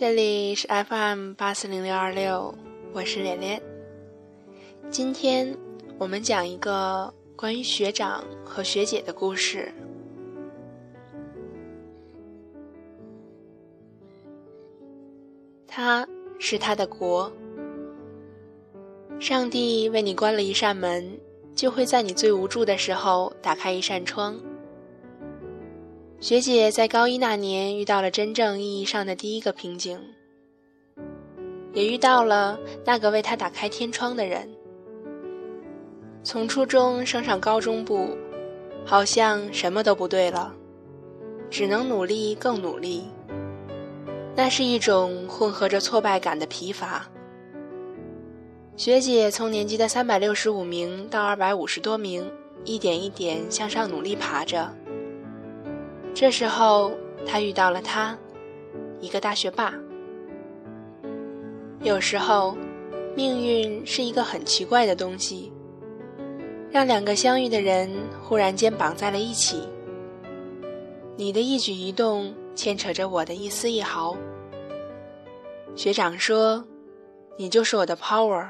这里是 FM 八四零六二六，我是连连。今天我们讲一个关于学长和学姐的故事。他是他的国。上帝为你关了一扇门，就会在你最无助的时候打开一扇窗。学姐在高一那年遇到了真正意义上的第一个瓶颈，也遇到了那个为她打开天窗的人。从初中升上高中部，好像什么都不对了，只能努力更努力。那是一种混合着挫败感的疲乏。学姐从年级的三百六十五名到二百五十多名，一点一点向上努力爬着。这时候，他遇到了他，一个大学霸。有时候，命运是一个很奇怪的东西，让两个相遇的人忽然间绑在了一起。你的一举一动牵扯着我的一丝一毫。学长说：“你就是我的 power，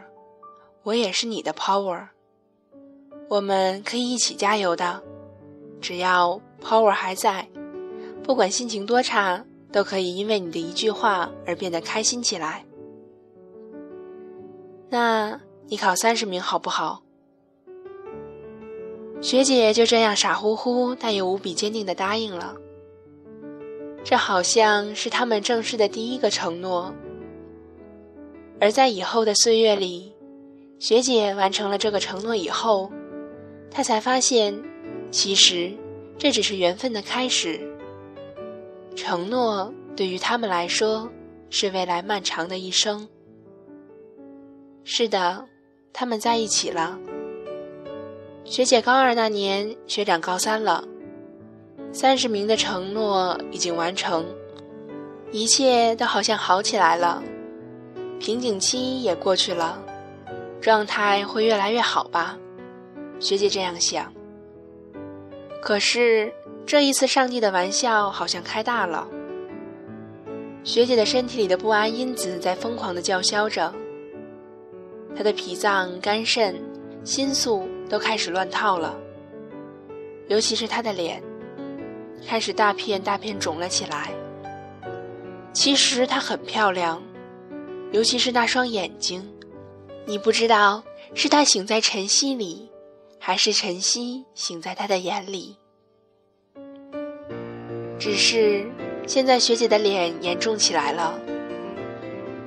我也是你的 power，我们可以一起加油的，只要 power 还在。”不管心情多差，都可以因为你的一句话而变得开心起来。那你考三十名好不好？学姐就这样傻乎乎但又无比坚定地答应了。这好像是他们正式的第一个承诺。而在以后的岁月里，学姐完成了这个承诺以后，她才发现，其实这只是缘分的开始。承诺对于他们来说是未来漫长的一生。是的，他们在一起了。学姐高二那年，学长高三了。三十名的承诺已经完成，一切都好像好起来了，瓶颈期也过去了，状态会越来越好吧？学姐这样想。可是。这一次，上帝的玩笑好像开大了。学姐的身体里的不安因子在疯狂的叫嚣着，她的脾脏、肝肾、心素都开始乱套了。尤其是她的脸，开始大片大片肿了起来。其实她很漂亮，尤其是那双眼睛，你不知道是她醒在晨曦里，还是晨曦醒在他的眼里。只是现在学姐的脸严重起来了，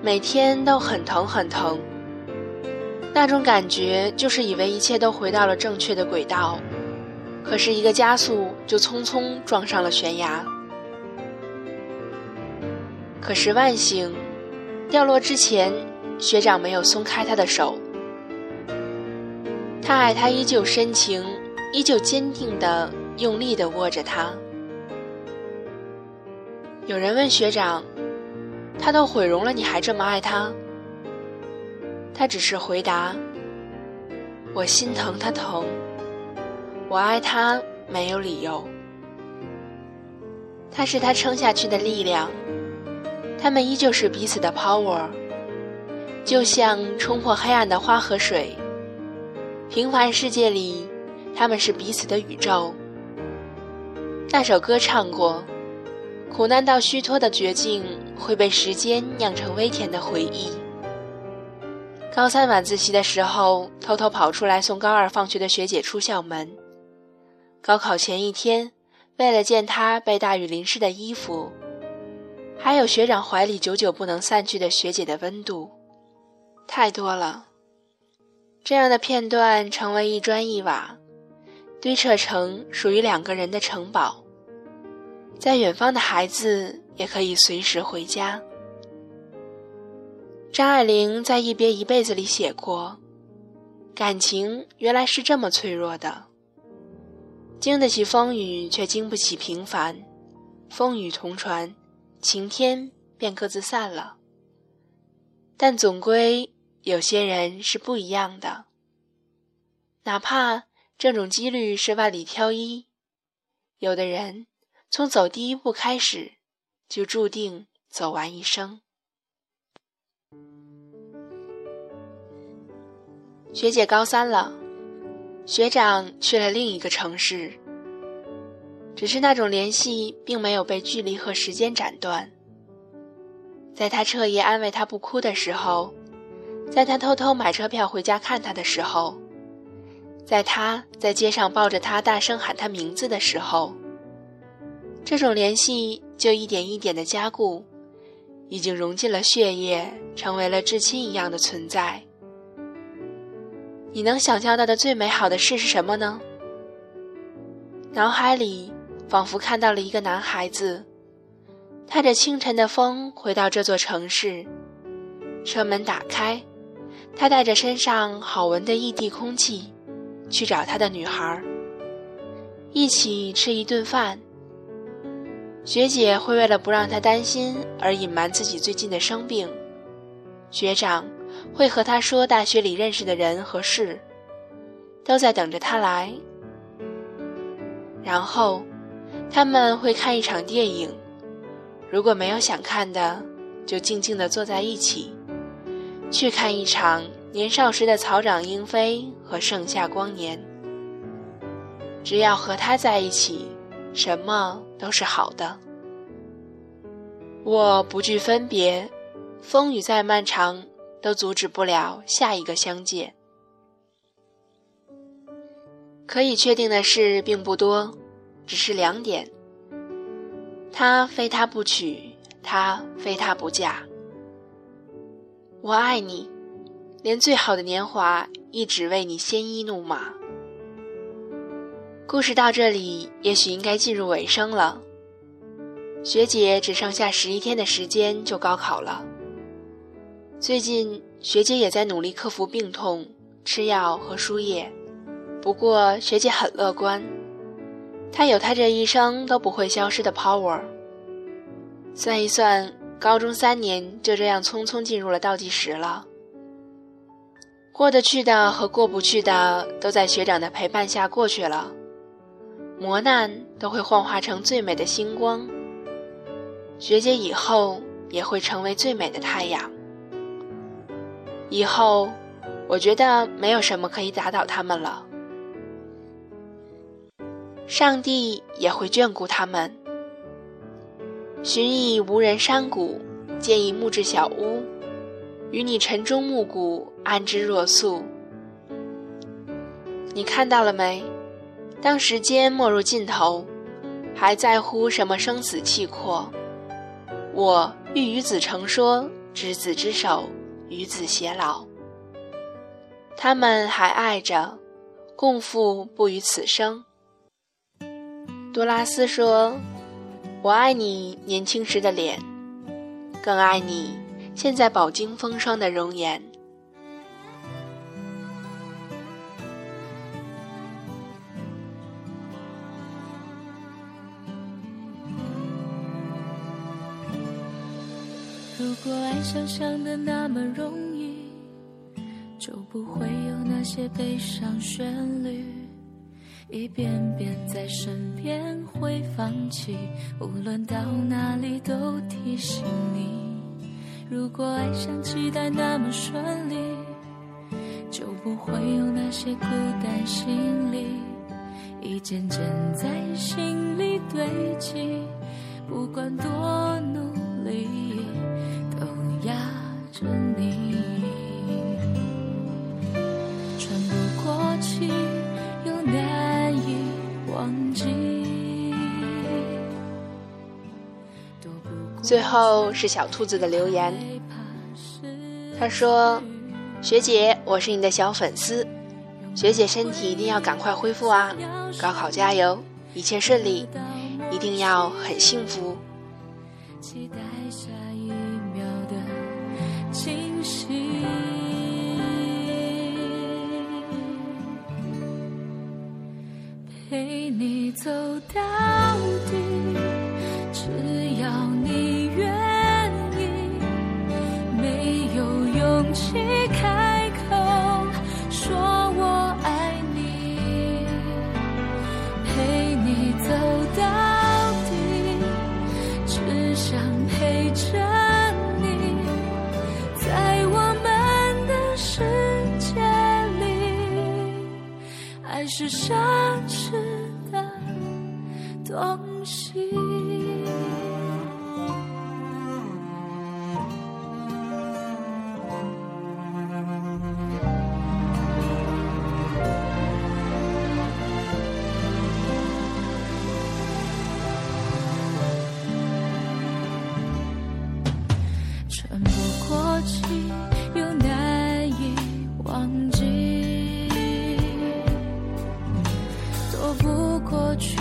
每天都很疼很疼。那种感觉就是以为一切都回到了正确的轨道，可是一个加速就匆匆撞上了悬崖。可是万幸，掉落之前，学长没有松开他的手。他爱她依旧深情，依旧坚定的、用力的握着她。有人问学长：“他都毁容了，你还这么爱他？”他只是回答：“我心疼他疼，我爱他没有理由。他是他撑下去的力量，他们依旧是彼此的 power，就像冲破黑暗的花和水。平凡世界里，他们是彼此的宇宙。”那首歌唱过。苦难到虚脱的绝境会被时间酿成微甜的回忆。高三晚自习的时候，偷偷跑出来送高二放学的学姐出校门。高考前一天，为了见她被大雨淋湿的衣服，还有学长怀里久久不能散去的学姐的温度，太多了。这样的片段成为一砖一瓦，堆砌成属于两个人的城堡。在远方的孩子也可以随时回家。张爱玲在《一别一辈子》里写过：“感情原来是这么脆弱的，经得起风雨，却经不起平凡。风雨同船，晴天便各自散了。但总归有些人是不一样的。哪怕这种几率是万里挑一有的人从走第一步开始就注定走完一生。学姐高三了学长去了另一个城市只是那种联系并没有被距离和时间斩断。在他彻夜安慰他不哭的时候在他偷偷买车票回家看他的时候，在他在街上抱着他大声喊他名字的时候，这种联系就一点一点的加固，已经融进了血液，成为了至亲一样的存在。你能想象到的最美好的事是什么呢？脑海里。仿佛看到了一个男孩子，踏着清晨的风回到这座城市，车门打开，他带着身上好闻的异地空气，去找他的女孩，一起吃一顿饭。学姐会为了不让他担心而隐瞒自己最近的生病，学长会和他说大学里认识的人和事，都在等着他来，然后。他们会看一场电影，如果没有想看的，就静静地坐在一起，去看一场年少时的草长莺飞和盛夏光年。只要和他在一起，什么都是好的。我不惧分别，风雨再漫长，都阻止不了下一个相见。可以确定的事并不多。只是两点，他非他不娶，他非他不嫁。我爱你，连最好的年华亦只为你鲜衣怒马。故事到这里，也许应该进入尾声了。学姐只剩下十一天的时间就高考了。最近，学姐也在努力克服病痛，吃药和输液。不过，学姐很乐观。她有她这一生都不会消失的 power。算一算，高中三年就这样匆匆进入了倒计时了。过得去的和过不去的，都在学长的陪伴下过去了。磨难都会幻化成最美的星光。学姐以后也会成为最美的太阳。以后，我觉得没有什么可以打倒他们了。上帝也会眷顾他们。寻觅无人山谷，建一木质小屋，与你晨钟暮鼓，安之若素。你看到了没？当时间没入尽头，还在乎什么生死契阔？我欲与子成说，执子之手，与子偕老。他们还爱着，共赴不与此生。多拉斯说：“我爱你年轻时的脸，更爱你现在饱经风霜的容颜。”如果爱想象的那么容易，就不会有那些悲伤旋律。一遍遍在身边会放弃，无论到哪里都提醒你。如果爱像期待那么顺利，就不会有那些孤单心理，一件件在心里堆积。不管多努最后是小兔子的留言，他说：“学姐，我是你的小粉丝，学姐身体一定要赶快恢复啊！高考加油，一切顺利，一定要很幸福。”陪你走到底，只要气开口说我爱你，陪你走到底，只想陪着你，在我们的世界里。爱是奢侈的东西。过去，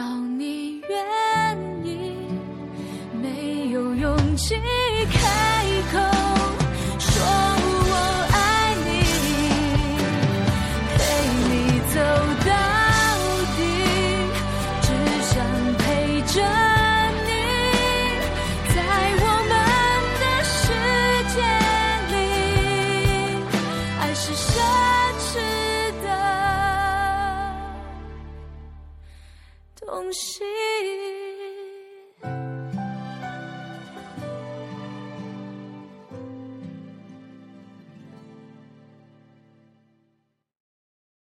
要